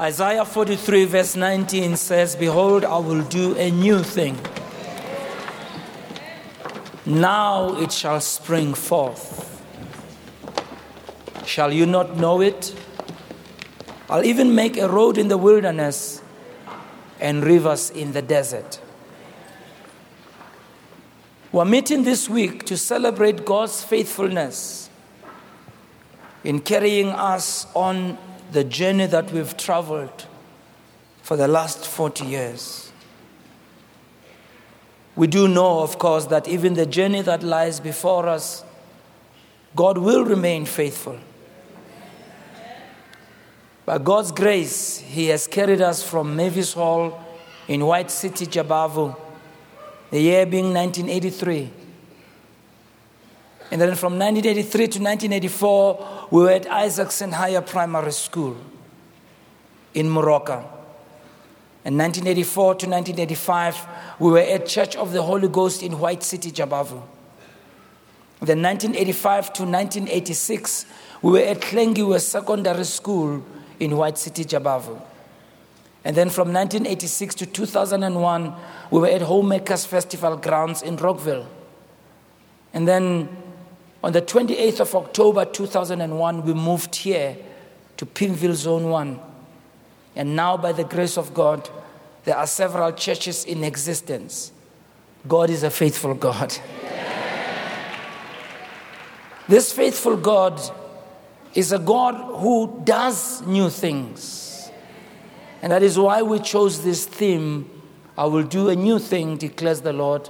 Isaiah 43, verse 19 says, Behold, I will do a new thing. Now it shall spring forth. Shall you not know it? I'll even make a road in the wilderness and rivers in the desert. We're meeting this week to celebrate God's faithfulness in carrying us on the journey that we've traveled for the last 40 years. We do know, of course, that even the journey that lies before us, God will remain faithful. By God's grace, He has carried us from Mavis Hall in White City, Jabavu, the year being 1983. And then from 1983 to 1984, we were at Isaacson Higher Primary School in Moroka. In 1984 to 1985, we were at Church of the Holy Ghost in White City, Jabavu. Then 1985 to 1986, we were at Klengiwe Secondary School in White City, Jabavu. And then from 1986 to 2001, we were at Homemakers Festival grounds in Rockville. And then on the 28th of October 2001, we moved here to Pimville Zone 1. And now, by the grace of God, there are several churches in existence. God is a faithful God. This faithful God is a God who does new things. And that is why we chose this theme I will do a new thing, declares the Lord.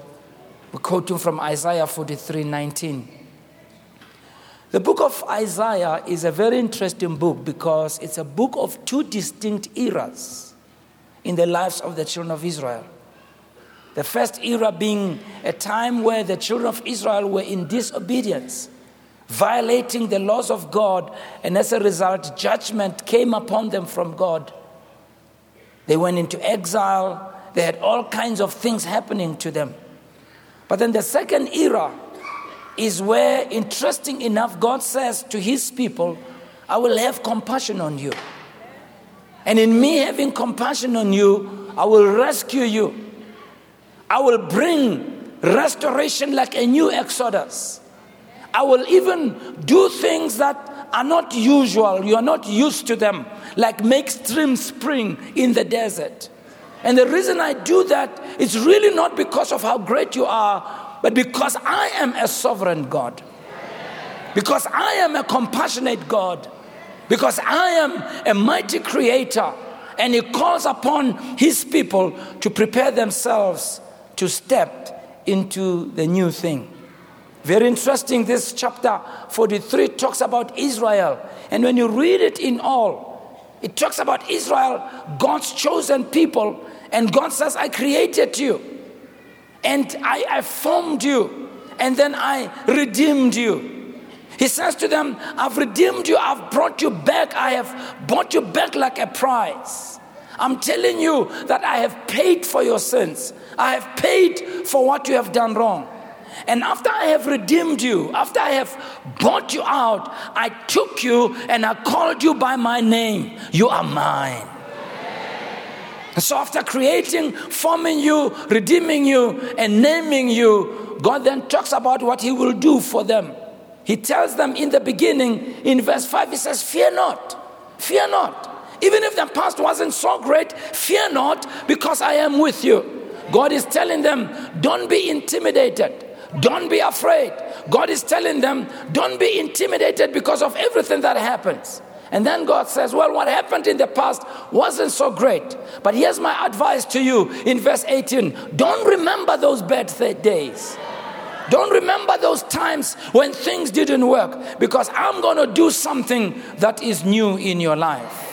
We're quoting from Isaiah 43 19. The book of Isaiah is a very interesting book because it's a book of two distinct eras in the lives of the children of Israel. The first era being a time where the children of Israel were in disobedience, violating the laws of God, and as a result, judgment came upon them from God. They went into exile, they had all kinds of things happening to them. But then the second era is where, interesting enough, God says to his people, I will have compassion on you. And in me having compassion on you, I will rescue you. I will bring restoration like a new exodus. I will even do things that are not usual. You are not used to them, like make stream spring in the desert. And the reason I do that is really not because of how great you are, but because I am a sovereign God. Because I am a compassionate God. Because I am a mighty creator. And He calls upon His people to prepare themselves to step into the new thing. Very interesting, this chapter 43 talks about Israel. And when you read it in all, it talks about Israel, God's chosen people. And God says, I created you. And I, I formed you. And then I redeemed you. He says to them, I've redeemed you, I've brought you back, I have bought you back like a prize. I'm telling you that I have paid for your sins. I have paid for what you have done wrong. And after I have redeemed you, after I have bought you out, I took you and I called you by my name. You are mine. So, after creating, forming you, redeeming you, and naming you, God then talks about what He will do for them. He tells them in the beginning, in verse 5, he says, Fear not, fear not. Even if the past wasn't so great, fear not, because I am with you. God is telling them, Don't be intimidated. Don't be afraid. God is telling them, Don't be intimidated because of everything that happens. And then God says, Well, what happened in the past wasn't so great. But here's my advice to you in verse 18 don't remember those bad th- days. Don't remember those times when things didn't work because I'm going to do something that is new in your life.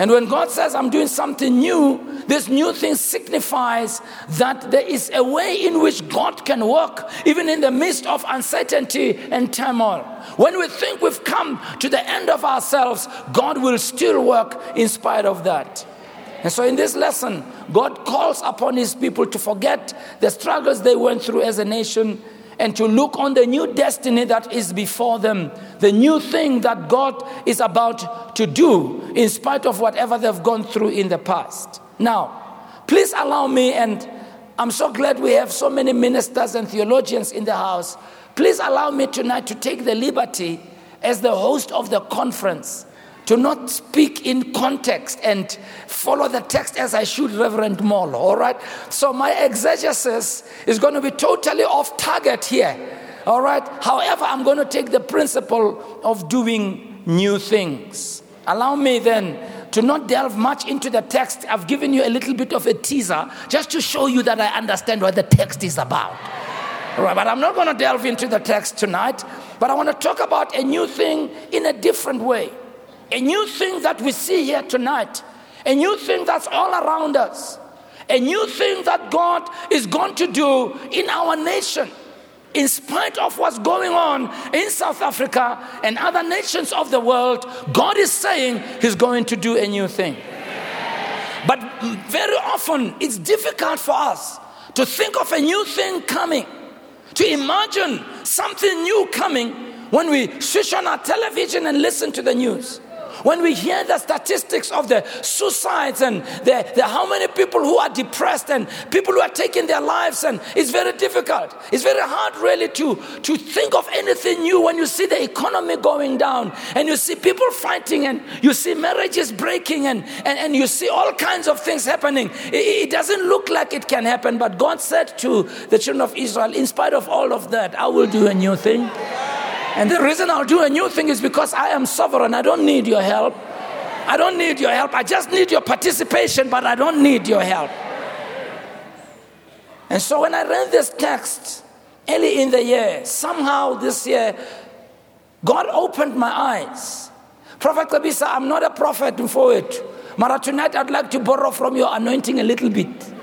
And when God says, I'm doing something new, this new thing signifies that there is a way in which God can work, even in the midst of uncertainty and turmoil. When we think we've come to the end of ourselves, God will still work in spite of that. And so, in this lesson, God calls upon His people to forget the struggles they went through as a nation and to look on the new destiny that is before them, the new thing that God is about to do in spite of whatever they've gone through in the past. Now, please allow me, and I'm so glad we have so many ministers and theologians in the house. Please allow me tonight to take the liberty as the host of the conference to not speak in context and follow the text as I should, Reverend Moll, all right? So my exegesis is going to be totally off target here, all right? However, I'm going to take the principle of doing new things. Allow me then to not delve much into the text. I've given you a little bit of a teaser just to show you that I understand what the text is about. Right, but I'm not going to delve into the text tonight, but I want to talk about a new thing in a different way. A new thing that we see here tonight, a new thing that's all around us, a new thing that God is going to do in our nation. In spite of what's going on in South Africa and other nations of the world, God is saying He's going to do a new thing. But very often it's difficult for us to think of a new thing coming, to imagine something new coming when we switch on our television and listen to the news. When we hear the statistics of the suicides and the, the how many people who are depressed and people who are taking their lives, and it's very difficult. It's very hard, really, to, to think of anything new when you see the economy going down and you see people fighting and you see marriages breaking and, and, and you see all kinds of things happening. It, it doesn't look like it can happen, but God said to the children of Israel, in spite of all of that, I will do a new thing. And the reason I'll do a new thing is because I am sovereign. I don't need your help. I don't need your help. I just need your participation, but I don't need your help. And so when I read this text early in the year, somehow this year, God opened my eyes. Prophet Kabisa, I'm not a prophet for it. Mara, tonight I'd like to borrow from your anointing a little bit.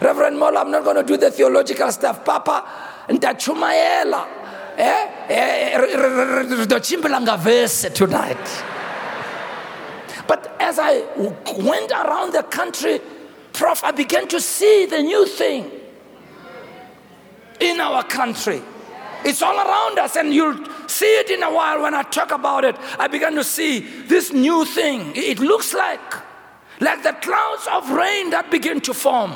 Reverend Mola, I'm not going to do the theological stuff. Papa, ntachumayela Eh, eh, ndochimbila verse tonight. But as i went around the country prof i began to see the new thing in our country. It's all around us and you'll see it in a while when i talk about it. I began to see this new thing. It looks like like the clouds of rain that begin to form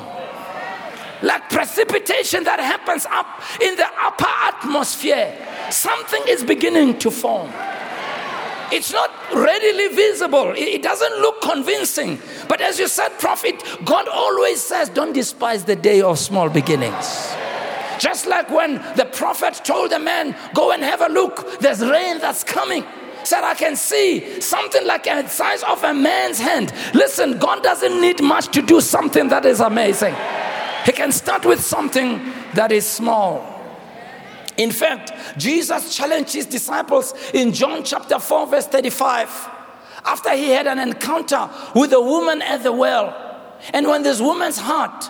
like precipitation that happens up in the upper atmosphere. Something is beginning to form. It's not readily visible, it doesn't look convincing. But as you said, Prophet, God always says, Don't despise the day of small beginnings. Just like when the prophet told the man, Go and have a look, there's rain that's coming said, I can see something like a size of a man's hand. Listen, God doesn't need much to do something that is amazing. He can start with something that is small. In fact, Jesus challenged his disciples in John chapter 4, verse 35, after he had an encounter with a woman at the well. And when this woman's heart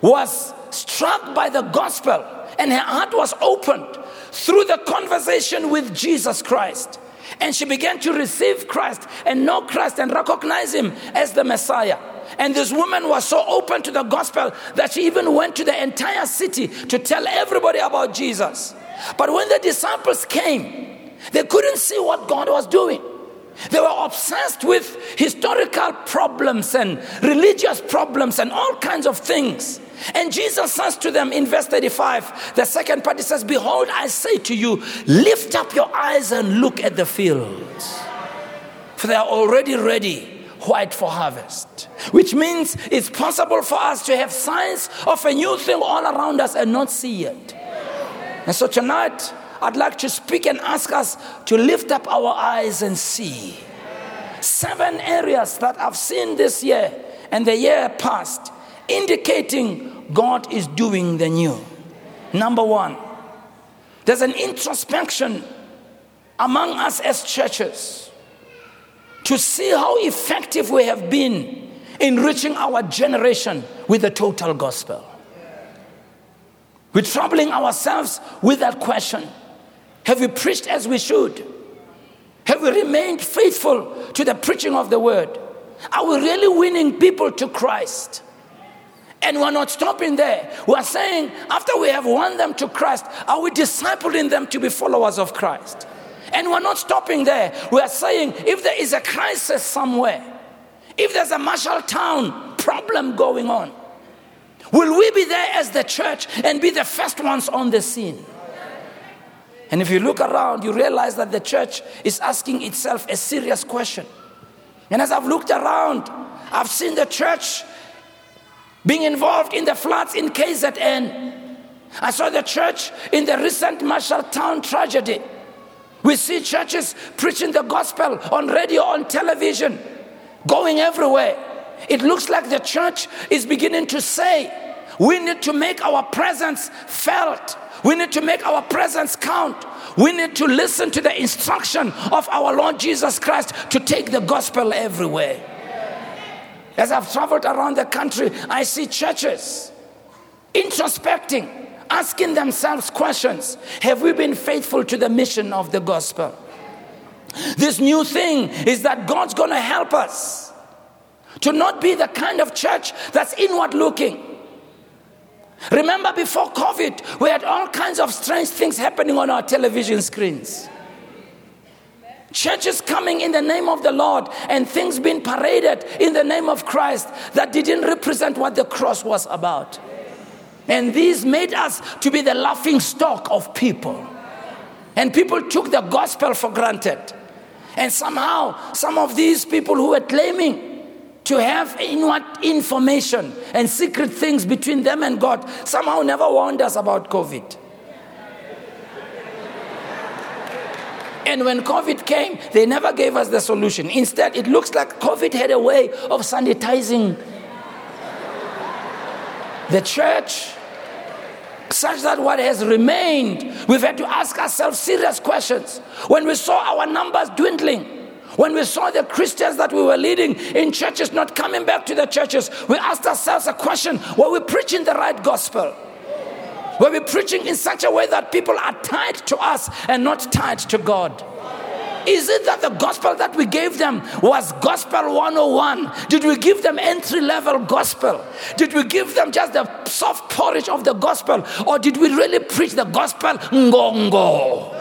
was struck by the gospel and her heart was opened through the conversation with Jesus Christ, and she began to receive Christ and know Christ and recognize him as the Messiah. And this woman was so open to the gospel that she even went to the entire city to tell everybody about Jesus. But when the disciples came, they couldn't see what God was doing. They were obsessed with historical problems and religious problems and all kinds of things. And Jesus says to them in verse 35, the second part, he says, Behold, I say to you, lift up your eyes and look at the fields, for they are already ready white for harvest. Which means it's possible for us to have signs of a new thing all around us and not see it. And so tonight, I'd like to speak and ask us to lift up our eyes and see. Seven areas that I've seen this year and the year past, indicating God is doing the new. Number one, there's an introspection among us as churches to see how effective we have been in reaching our generation with the total gospel. We're troubling ourselves with that question Have we preached as we should? Have we remained faithful to the preaching of the word? Are we really winning people to Christ? And we're not stopping there. We're saying, after we have won them to Christ, are we discipling them to be followers of Christ? And we're not stopping there. We're saying, if there is a crisis somewhere, if there's a Marshalltown problem going on, will we be there as the church and be the first ones on the scene? And if you look around, you realize that the church is asking itself a serious question. And as I've looked around, I've seen the church being involved in the floods in KZN. I saw the church in the recent Marshalltown tragedy. We see churches preaching the gospel on radio, on television, going everywhere. It looks like the church is beginning to say, we need to make our presence felt. We need to make our presence count. We need to listen to the instruction of our Lord Jesus Christ to take the gospel everywhere. As I've traveled around the country, I see churches introspecting, asking themselves questions Have we been faithful to the mission of the gospel? This new thing is that God's going to help us to not be the kind of church that's inward looking. Remember, before COVID, we had all kinds of strange things happening on our television screens. Churches coming in the name of the Lord and things being paraded in the name of Christ that didn't represent what the cross was about. And these made us to be the laughing stock of people. And people took the gospel for granted. And somehow, some of these people who were claiming to have inward information and secret things between them and God somehow never warned us about COVID. And when COVID came, they never gave us the solution. Instead, it looks like COVID had a way of sanitizing the church such that what has remained, we've had to ask ourselves serious questions. When we saw our numbers dwindling, when we saw the Christians that we were leading in churches not coming back to the churches, we asked ourselves a question were we preaching the right gospel? Were we preaching in such a way that people are tied to us and not tied to God? Is it that the gospel that we gave them was gospel 101? Did we give them entry level gospel? Did we give them just the soft porridge of the gospel? Or did we really preach the gospel ngongo?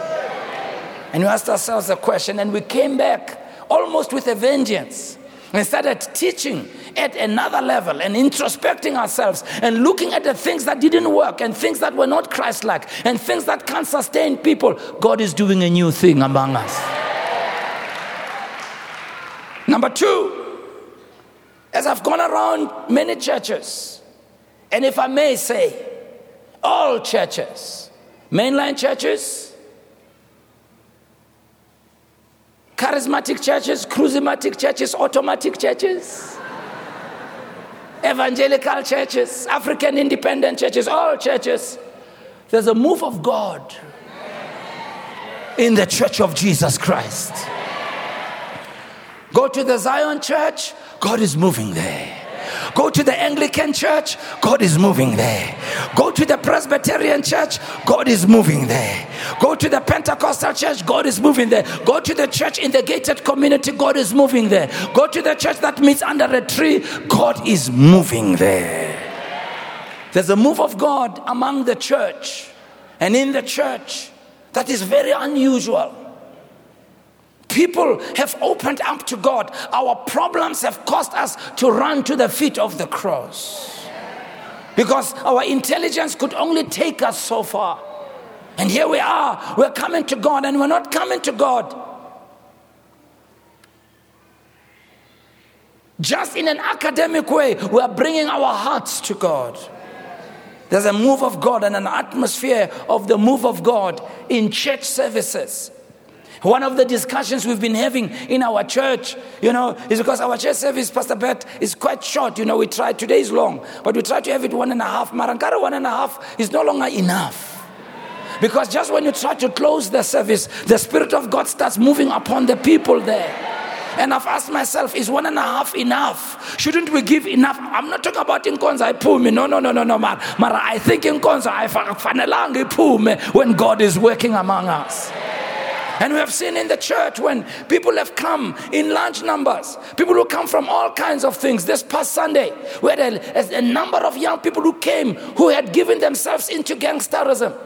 And we asked ourselves a question and we came back almost with a vengeance and started teaching at another level and introspecting ourselves and looking at the things that didn't work and things that were not Christ like and things that can't sustain people. God is doing a new thing among us. Number two, as I've gone around many churches, and if I may say, all churches, mainline churches, charismatic churches, charismatic churches, automatic churches, evangelical churches, African independent churches, all churches. There's a move of God in the church of Jesus Christ. Go to the Zion church, God is moving there. Go to the Anglican church, God is moving there. Go to the Presbyterian church, God is moving there. Go to the Pentecostal church, God is moving there. Go to the church in the gated community, God is moving there. Go to the church that meets under a tree, God is moving there. There's a move of God among the church and in the church that is very unusual. People have opened up to God. Our problems have caused us to run to the feet of the cross. Because our intelligence could only take us so far. And here we are, we're coming to God, and we're not coming to God just in an academic way, we are bringing our hearts to God. There's a move of God and an atmosphere of the move of God in church services. One of the discussions we've been having in our church, you know, is because our church service, Pastor Bert, is quite short. You know, we try, today is long, but we try to have it one and a half. Marankara one and a half is no longer enough. Because just when you try to close the service, the Spirit of God starts moving upon the people there. And I've asked myself, is one and a half enough? Shouldn't we give enough? I'm not talking about inkonzo iphume. No, no, no, no, no, man. Mara, I think inkonzo ayifanelanga iphume when God is working among us. And we have seen in the church when people have come in large numbers, people who come from all kinds of things. This past Sunday, we had a, a number of young people who came who had given themselves into gangsterism.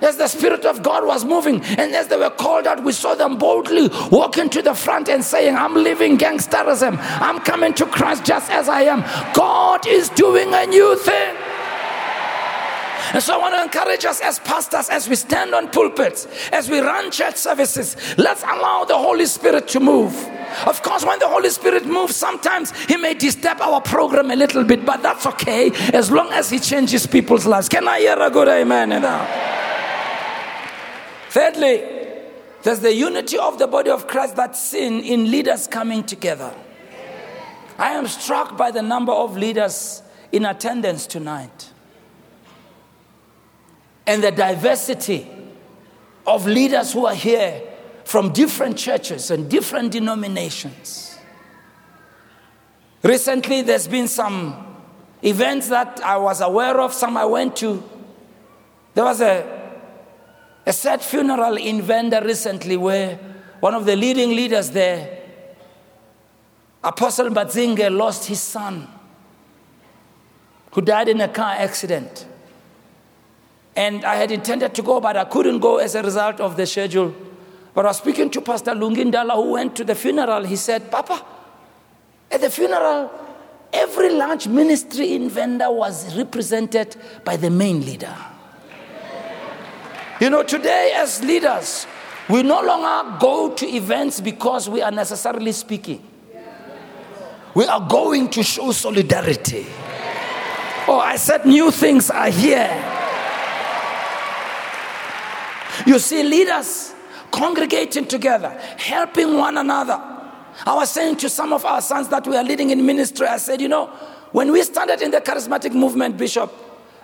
As the Spirit of God was moving, and as they were called out, we saw them boldly walking to the front and saying, I'm leaving gangsterism. I'm coming to Christ just as I am. God is doing a new thing. And so I want to encourage us as pastors, as we stand on pulpits, as we run church services, let's allow the Holy Spirit to move. Of course, when the Holy Spirit moves, sometimes He may disturb our program a little bit, but that's okay as long as He changes people's lives. Can I hear a good amen now? Thirdly, there's the unity of the body of Christ that's seen in leaders coming together. I am struck by the number of leaders in attendance tonight and the diversity of leaders who are here from different churches and different denominations. Recently, there's been some events that I was aware of, some I went to. There was a, a sad funeral in Venda recently where one of the leading leaders there, Apostle Batzinge, lost his son who died in a car accident. And I had intended to go, but I couldn't go as a result of the schedule. But I was speaking to Pastor Lungindala, who went to the funeral. He said, Papa, at the funeral, every large ministry in Venda was represented by the main leader. You know, today as leaders, we no longer go to events because we are necessarily speaking. We are going to show solidarity. Oh, I said new things are here. You see leaders congregating together, helping one another. I was saying to some of our sons that we are leading in ministry, I said, you know, when we started in the charismatic movement, Bishop,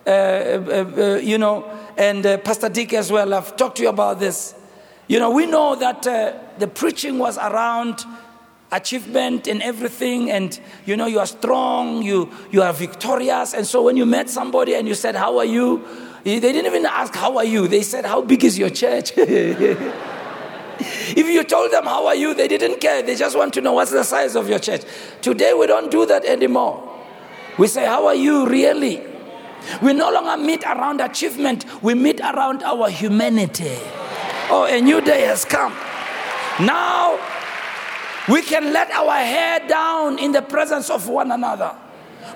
uh, uh, uh, you know, and uh, Pastor Dick as well, I've talked to you about this. You know, we know that uh, the preaching was around achievement and everything, and you know, you are strong, you, you are victorious. And so when you met somebody and you said, How are you? They didn't even ask, How are you? They said, How big is your church? if you told them, How are you? they didn't care. They just want to know what's the size of your church. Today, we don't do that anymore. We say, How are you really? We no longer meet around achievement, we meet around our humanity. Oh, a new day has come. Now, we can let our hair down in the presence of one another.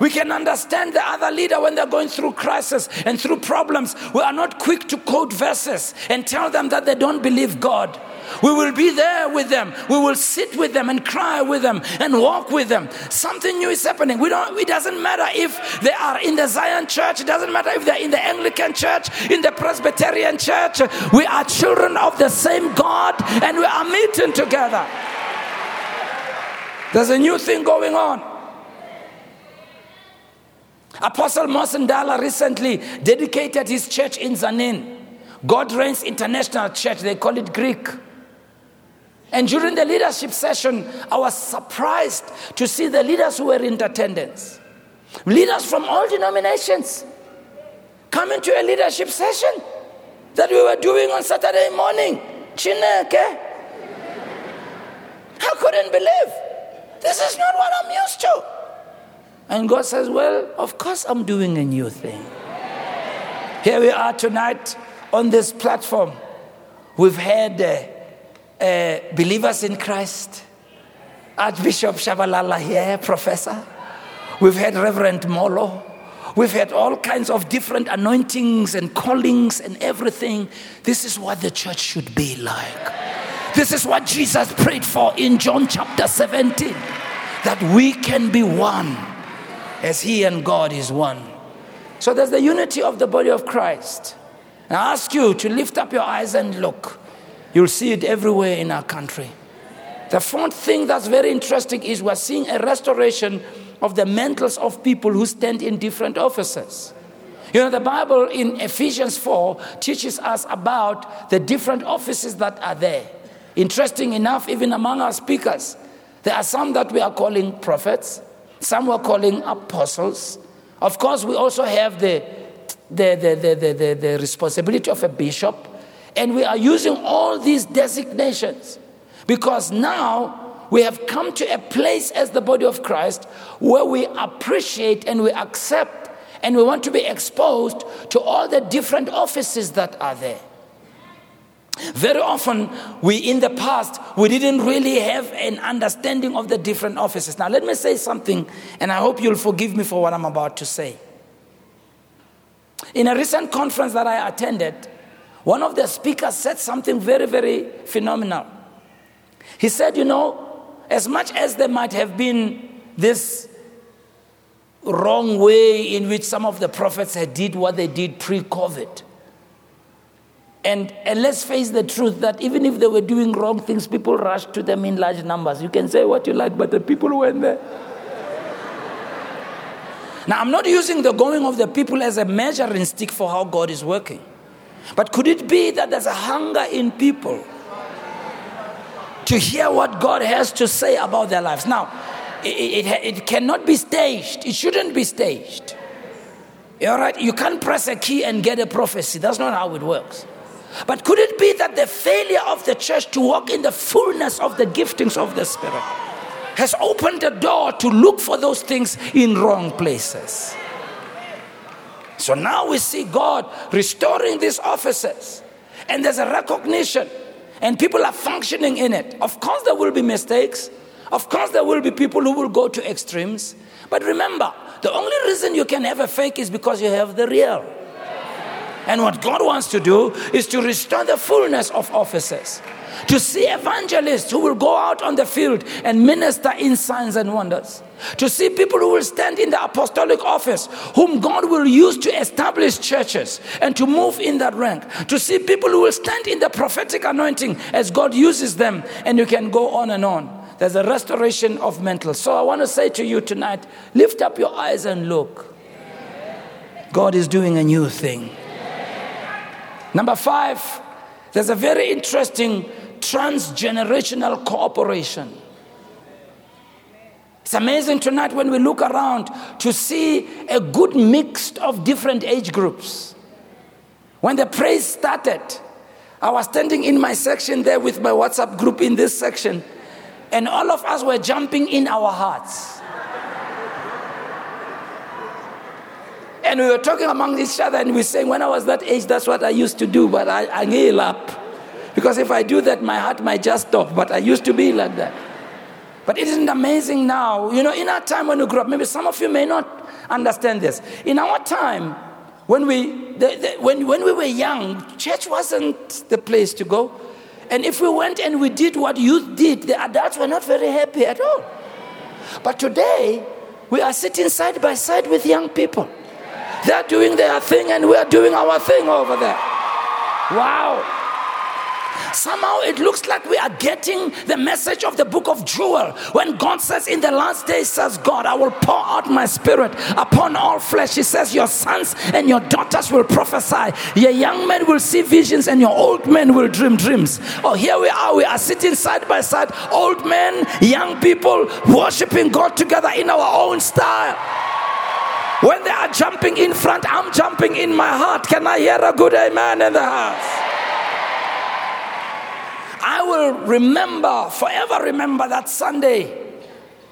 We can understand the other leader when they're going through crisis and through problems. We are not quick to quote verses and tell them that they don't believe God. We will be there with them. We will sit with them and cry with them and walk with them. Something new is happening. We don't, it doesn't matter if they are in the Zion church, it doesn't matter if they're in the Anglican church, in the Presbyterian church. We are children of the same God and we are meeting together. There's a new thing going on. Apostle Mosendala recently dedicated his church in Zanin. God Reigns International Church, they call it Greek. And during the leadership session, I was surprised to see the leaders who were in attendance. Leaders from all denominations coming to a leadership session that we were doing on Saturday morning. Chineke. I couldn't believe. This is not what I'm used to. And God says, Well, of course I'm doing a new thing. Here we are tonight on this platform. We've had uh, uh, believers in Christ, Archbishop Shabalala here, professor. We've had Reverend Molo. We've had all kinds of different anointings and callings and everything. This is what the church should be like. This is what Jesus prayed for in John chapter 17 that we can be one as He and God is one. So there's the unity of the body of Christ. And I ask you to lift up your eyes and look. You'll see it everywhere in our country. The fourth thing that's very interesting is we're seeing a restoration of the mantles of people who stand in different offices. You know, the Bible in Ephesians 4 teaches us about the different offices that are there. Interesting enough, even among our speakers, there are some that we are calling prophets, some were calling apostles. Of course, we also have the, the, the, the, the, the responsibility of a bishop. And we are using all these designations because now we have come to a place as the body of Christ where we appreciate and we accept and we want to be exposed to all the different offices that are there. Very often, we in the past, we didn't really have an understanding of the different offices. Now, let me say something, and I hope you'll forgive me for what I'm about to say. In a recent conference that I attended, one of the speakers said something very, very phenomenal. He said, You know, as much as there might have been this wrong way in which some of the prophets had did what they did pre-COVID, and, and let's face the truth that even if they were doing wrong things, people rushed to them in large numbers. You can say what you like, but the people weren't there. now, I'm not using the going of the people as a measuring stick for how God is working. But could it be that there's a hunger in people to hear what God has to say about their lives? Now, it, it, it cannot be staged, it shouldn't be staged. All right, you can't press a key and get a prophecy. That's not how it works. But could it be that the failure of the church to walk in the fullness of the giftings of the Spirit has opened the door to look for those things in wrong places? So now we see God restoring these offices, and there's a recognition, and people are functioning in it. Of course, there will be mistakes. Of course, there will be people who will go to extremes. But remember, the only reason you can have a fake is because you have the real. And what God wants to do is to restore the fullness of offices. To see evangelists who will go out on the field and minister in signs and wonders. To see people who will stand in the apostolic office, whom God will use to establish churches and to move in that rank. To see people who will stand in the prophetic anointing as God uses them, and you can go on and on. There's a restoration of mantle. So I want to say to you tonight lift up your eyes and look. God is doing a new thing. Number five, there's a very interesting transgenerational cooperation. It's amazing tonight when we look around to see a good mix of different age groups. When the praise started, I was standing in my section there with my WhatsApp group in this section, and all of us were jumping in our hearts. And we were talking among each other and we were saying, when I was that age, that's what I used to do, but I, I nail up. Because if I do that, my heart might just stop. But I used to be like that. But isn't amazing now? You know, in our time when we grew up, maybe some of you may not understand this. In our time, when we, the, the, when, when we were young, church wasn't the place to go. And if we went and we did what youth did, the adults were not very happy at all. But today, we are sitting side by side with young people. They're doing their thing and we're doing our thing over there. Wow. Somehow it looks like we are getting the message of the book of Joel when God says, In the last days, says God, I will pour out my spirit upon all flesh. He says, Your sons and your daughters will prophesy, your young men will see visions, and your old men will dream dreams. Oh, here we are, we are sitting side by side, old men, young people, worshiping God together in our own style. When they are jumping in front, I'm jumping in my heart. Can I hear a good amen in the house? I will remember, forever remember that Sunday,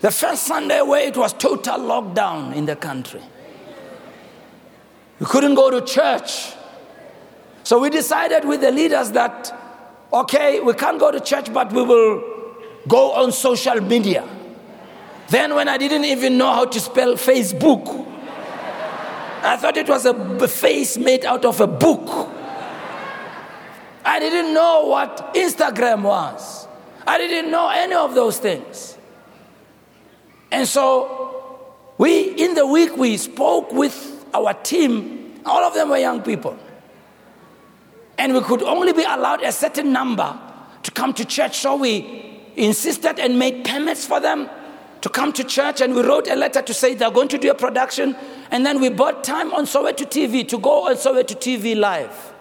the first Sunday where it was total lockdown in the country. We couldn't go to church. So we decided with the leaders that, okay, we can't go to church, but we will go on social media. Then, when I didn't even know how to spell Facebook, I thought it was a face made out of a book. I didn't know what Instagram was. I didn't know any of those things. And so, we, in the week, we spoke with our team. All of them were young people. And we could only be allowed a certain number to come to church. So we insisted and made permits for them to come to church. And we wrote a letter to say they're going to do a production and then we bought time on Soweto TV to go on Soweto TV live.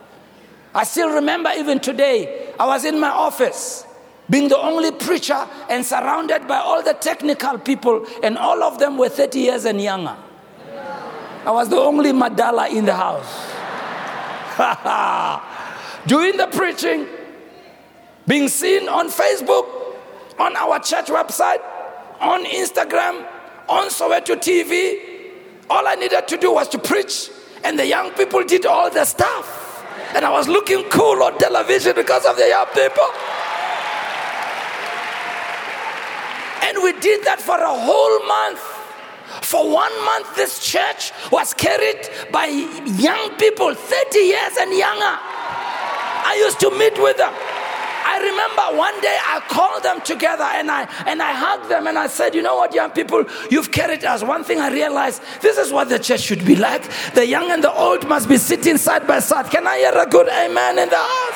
I still remember even today, I was in my office, being the only preacher and surrounded by all the technical people, and all of them were 30 years and younger. I was the only Madala in the house. doing the preaching, being seen on Facebook, on our church website, on Instagram, on Soweto TV. All I needed to do was to preach, and the young people did all the stuff. And I was looking cool on television because of the young people. And we did that for a whole month. For one month, this church was carried by young people, 30 years and younger. I used to meet with them. I remember one day I called them together and I and I hugged them and I said, you know what, young people, you've carried us. One thing I realized, this is what the church should be like. The young and the old must be sitting side by side. Can I hear a good amen in the house?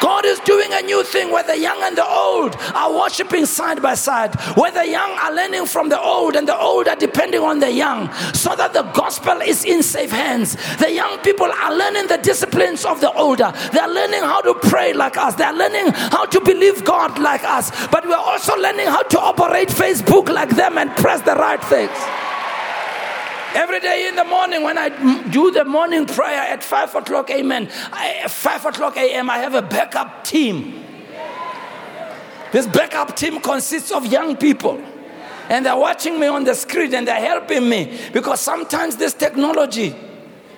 God is doing a new thing where the young and the old are worshiping side by side, where the young are learning from the old and the old are depending on the young, so that the gospel is in safe hands. The young people are learning the disciplines of the older, they're learning how to pray like us, they're learning how to believe God like us, but we're also learning how to operate Facebook like them and press the right things. Every day in the morning, when I do the morning prayer at 5 o'clock, amen, I, 5 o'clock a.m., I have a backup team. This backup team consists of young people. And they're watching me on the screen and they're helping me because sometimes this technology,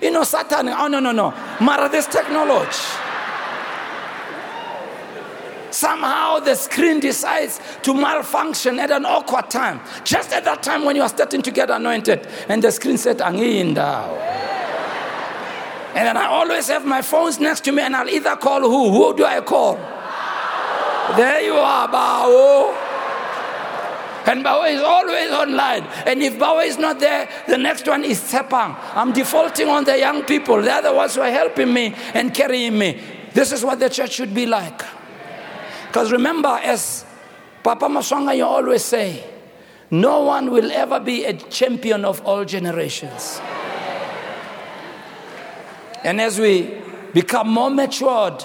you know, Satan, oh no, no, no, Mara, this technology Somehow the screen decides to malfunction at an awkward time. Just at that time when you are starting to get anointed. And the screen said, Anginda. And then I always have my phones next to me and I'll either call who? Who do I call? There you are, Bao. And Bawa is always online. And if Bawa is not there, the next one is Tsepang. I'm defaulting on the young people. They're the ones who are helping me and carrying me. This is what the church should be like. Because remember, as Papa Maswanga, you always say, no one will ever be a champion of all generations. And as we become more matured,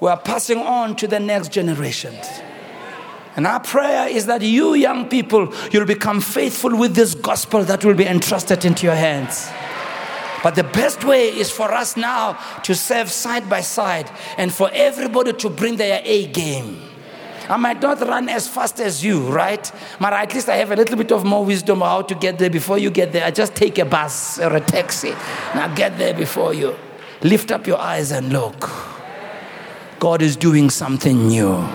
we are passing on to the next generations. And our prayer is that you, young people, you'll become faithful with this gospel that will be entrusted into your hands. But the best way is for us now to serve side by side and for everybody to bring their A game. I might not run as fast as you, right? But at least I have a little bit of more wisdom on how to get there before you get there. I just take a bus or a taxi and I get there before you. Lift up your eyes and look. God is doing something new.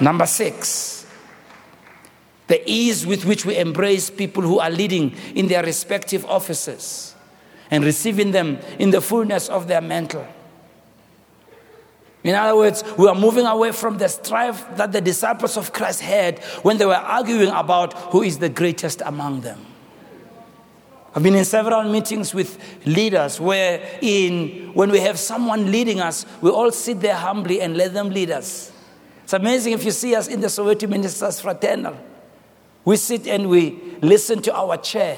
Number six, the ease with which we embrace people who are leading in their respective offices and receiving them in the fullness of their mantle. In other words, we are moving away from the strife that the disciples of Christ had when they were arguing about who is the greatest among them. I've been in several meetings with leaders where in when we have someone leading us, we all sit there humbly and let them lead us. It's amazing if you see us in the Soweto Ministers Fraternal. We sit and we listen to our chair,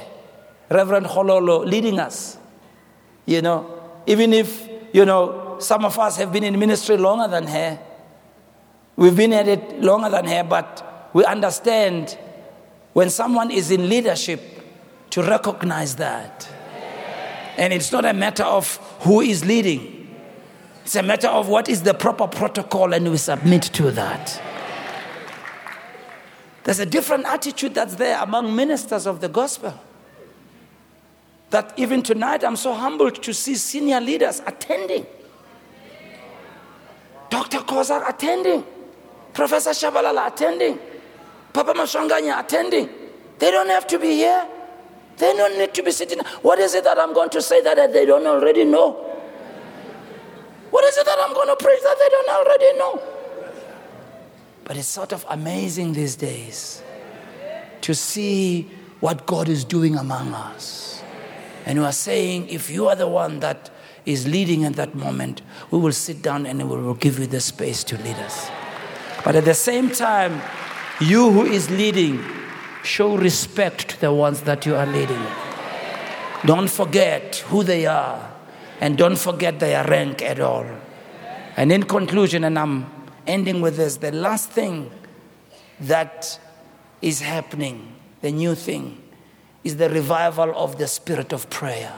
Reverend Hololo, leading us. You know, even if, you know, some of us have been in ministry longer than her. We've been at it longer than her, but we understand when someone is in leadership to recognize that. And it's not a matter of who is leading, it's a matter of what is the proper protocol, and we submit to that. There's a different attitude that's there among ministers of the gospel that even tonight I'm so humbled to see senior leaders attending. Dr. Kozak attending, Professor Shabalala attending, Papa Maswanganya attending. They don't have to be here. They don't need to be sitting. What is it that I'm going to say that they don't already know? What is it that I'm going to preach that they don't already know? But it's sort of amazing these days to see what God is doing among us. And we are saying, if you are the one that is leading at that moment, we will sit down and we will give you the space to lead us. But at the same time, you who is leading, show respect to the ones that you are leading. Don't forget who they are, and don't forget their rank at all. And in conclusion, and I'm ending with this the last thing that is happening, the new thing, is the revival of the spirit of prayer.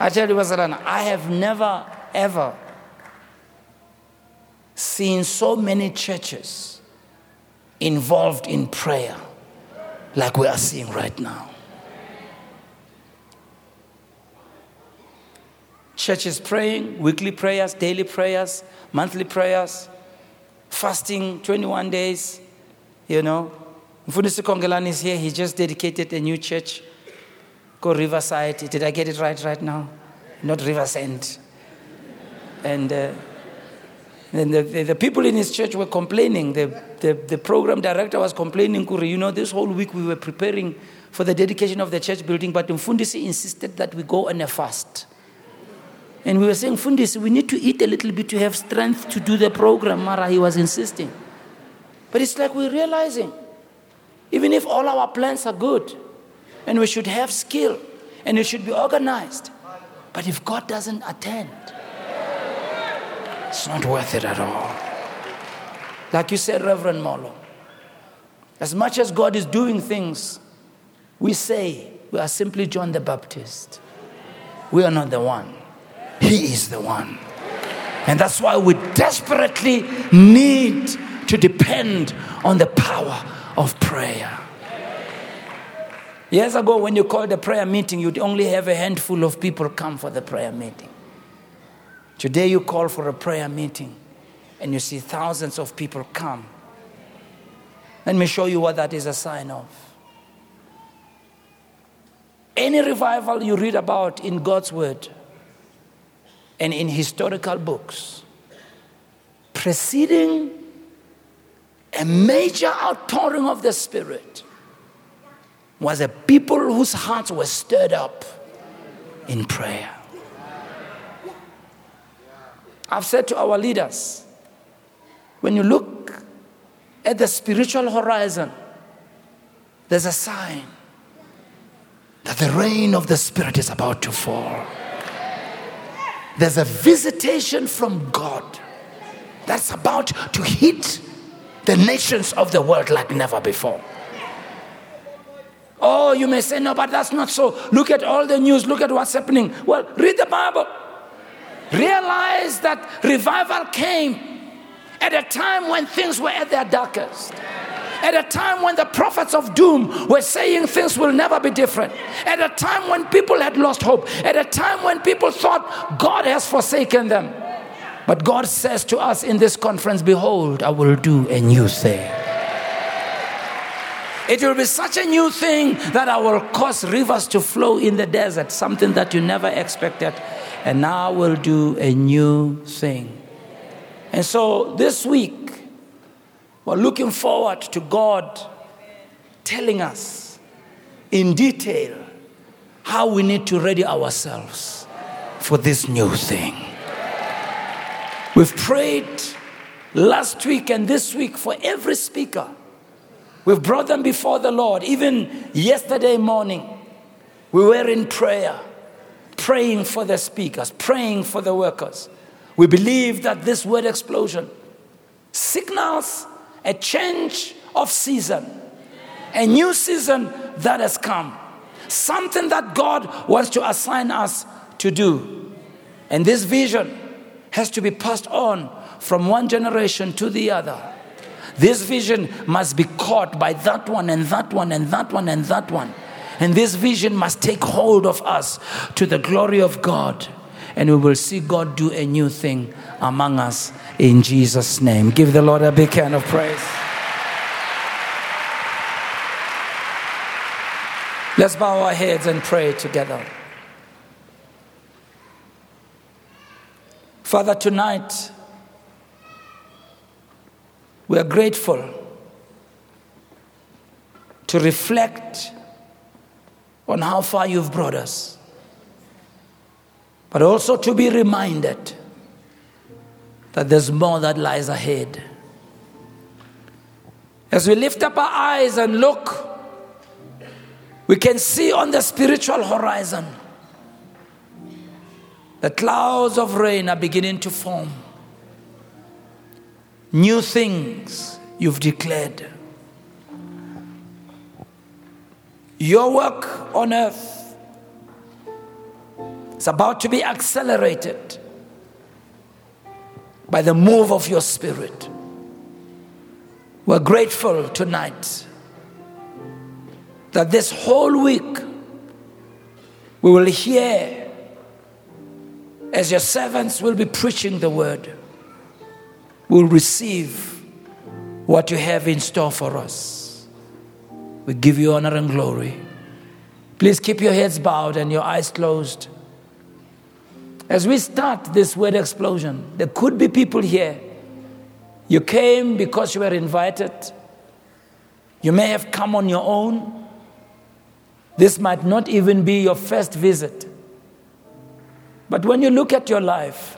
I tell you, Vasalana, I have never, ever seen so many churches involved in prayer like we are seeing right now. Churches praying, weekly prayers, daily prayers, monthly prayers, fasting 21 days, you know. Mfundisi Kongelani is here. He just dedicated a new church called Riverside. Did I get it right right now? Not Riversend. And, uh, and the, the, the, people in his church were complaining. The, the, the program director was complaining, Kuri, you know, this whole week we were preparing for the dedication of the church building, but Mfundisi insisted that we go on a fast. And we were saying, Fundis, we need to eat a little bit to have strength to do the program. Mara, he was insisting. But it's like we're realizing, even if all our plans are good, and we should have skill, and it should be organized, but if God doesn't attend, it's not worth it at all. Like you said, Reverend Molo, as much as God is doing things, we say we are simply John the Baptist. We are not the one. He is the one. And that's why we desperately need to depend on the power of prayer. Years ago, when you called a prayer meeting, you'd only have a handful of people come for the prayer meeting. Today, you call for a prayer meeting and you see thousands of people come. Let me show you what that is a sign of. Any revival you read about in God's Word, and in historical books preceding a major outpouring of the Spirit was a people whose hearts were stirred up in prayer. I've said to our leaders, when you look at the spiritual horizon, there's a sign that the rain of the Spirit is about to fall there's a visitation from God that's about to hit the nations of the world like never before. Oh, you may say, no, but that's not so. Look at all the news, look at what's happening. Well, read the Bible. Realize that revival came at a time when things were at their darkest at a time when the prophets of doom were saying things will never be different, at a time when people had lost hope, at a time when people thought God has forsaken them. But God says to us in this conference, Behold, I will do a new thing. It will be such a new thing that I will cause rivers to flow in the desert, something that you never expected. And now we'll do a new thing. And so this week, we're looking forward to God telling us in detail how we need to ready ourselves for this new thing. We've prayed last week and this week for every speaker. We've brought them before the Lord. Even yesterday morning, we were in prayer, praying for the speakers, praying for the workers. We believe that this word explosion signals a change of season, a new season that has come, something that God wants to assign us to do. And this vision has to be passed on from one generation to the other. This vision must be caught by that one and that one and that one and that one. And this vision must take hold of us to the glory of God. And we will see God do a new thing among us in Jesus' name. Give the Lord a big hand of praise. Let's bow our heads and pray together. Father, tonight we are grateful to reflect on how far you've brought us, but also to be reminded that there's more that lies ahead. As we lift up our eyes and look, we can see on the spiritual horizon the clouds of rain are beginning to form. New things you've declared. Your work on earth is about to be accelerated by the move of your spirit. We're grateful tonight that this whole week we will hear as your servants will be preaching the word, we'll receive what you have in store for us. We give you honor and glory. Please keep your heads bowed and your eyes closed. As we start this word explosion, there could be people here. You came because you were invited. You may have come on your own. This might not even be your first visit. But when you look at your life,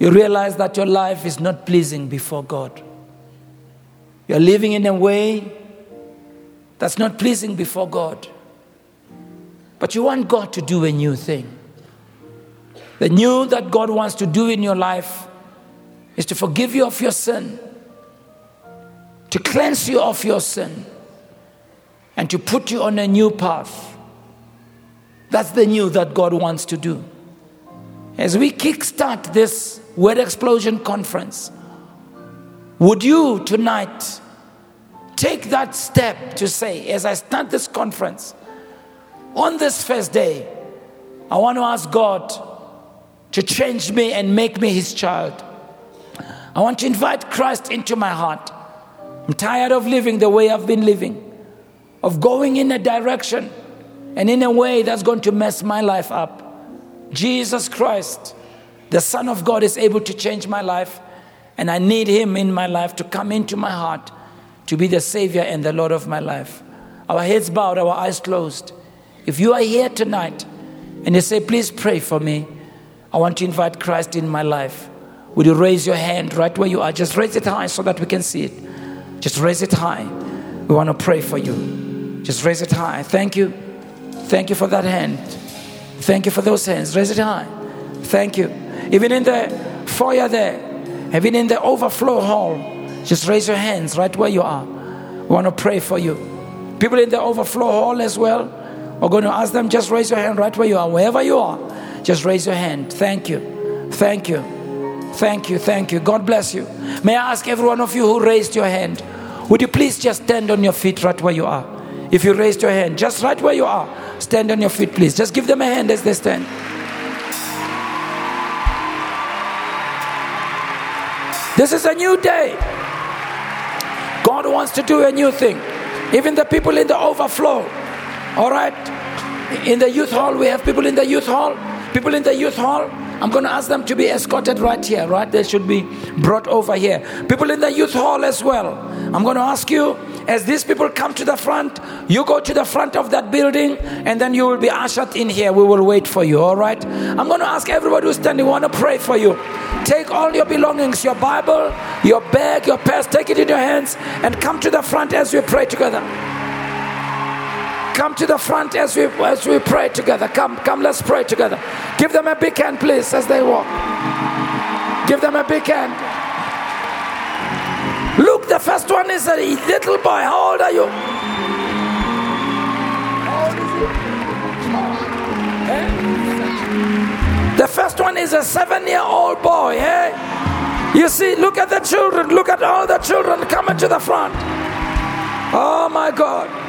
you realize that your life is not pleasing before God. You're living in a way that's not pleasing before God. But you want God to do a new thing. The new that God wants to do in your life is to forgive you of your sin, to cleanse you of your sin, and to put you on a new path. That's the new that God wants to do. As we kickstart this Word Explosion Conference, would you tonight take that step to say, as I start this conference, on this first day, I want to ask God to change me and make me his child. I want to invite Christ into my heart. I'm tired of living the way I've been living, of going in a direction and in a way that's going to mess my life up. Jesus Christ, the Son of God, is able to change my life, and I need Him in my life to come into my heart to be the Savior and the Lord of my life. Our heads bowed, our eyes closed. If you are here tonight and you say, Please pray for me. I want to invite Christ in my life. Would you raise your hand right where you are? Just raise it high so that we can see it. Just raise it high. We want to pray for you. Just raise it high. Thank you. Thank you for that hand. Thank you for those hands. Raise it high. Thank you. Even in the foyer there, even in the overflow hall, just raise your hands right where you are. We want to pray for you. People in the overflow hall as well, we're going to ask them just raise your hand right where you are, wherever you are. Just raise your hand. Thank you. Thank you. Thank you. Thank you. God bless you. May I ask every one of you who raised your hand, would you please just stand on your feet right where you are? If you raised your hand, just right where you are, stand on your feet, please. Just give them a hand as they stand. This is a new day. God wants to do a new thing. Even the people in the overflow, all right? In the youth hall, we have people in the youth hall. People in the youth hall, I'm going to ask them to be escorted right here, right? They should be brought over here. People in the youth hall as well. I'm going to ask you, as these people come to the front, you go to the front of that building and then you will be ushered in here. We will wait for you, all right? I'm going to ask everybody who's standing, want to pray for you. Take all your belongings, your Bible, your bag, your purse, take it in your hands and come to the front as we pray together. Come to the front as we as we pray together. Come, come, let's pray together. Give them a big hand, please, as they walk. Give them a big hand. The first one is a little boy. How old are you? The first one is a seven year old boy. Hey? You see, look at the children. Look at all the children coming to the front. Oh my God.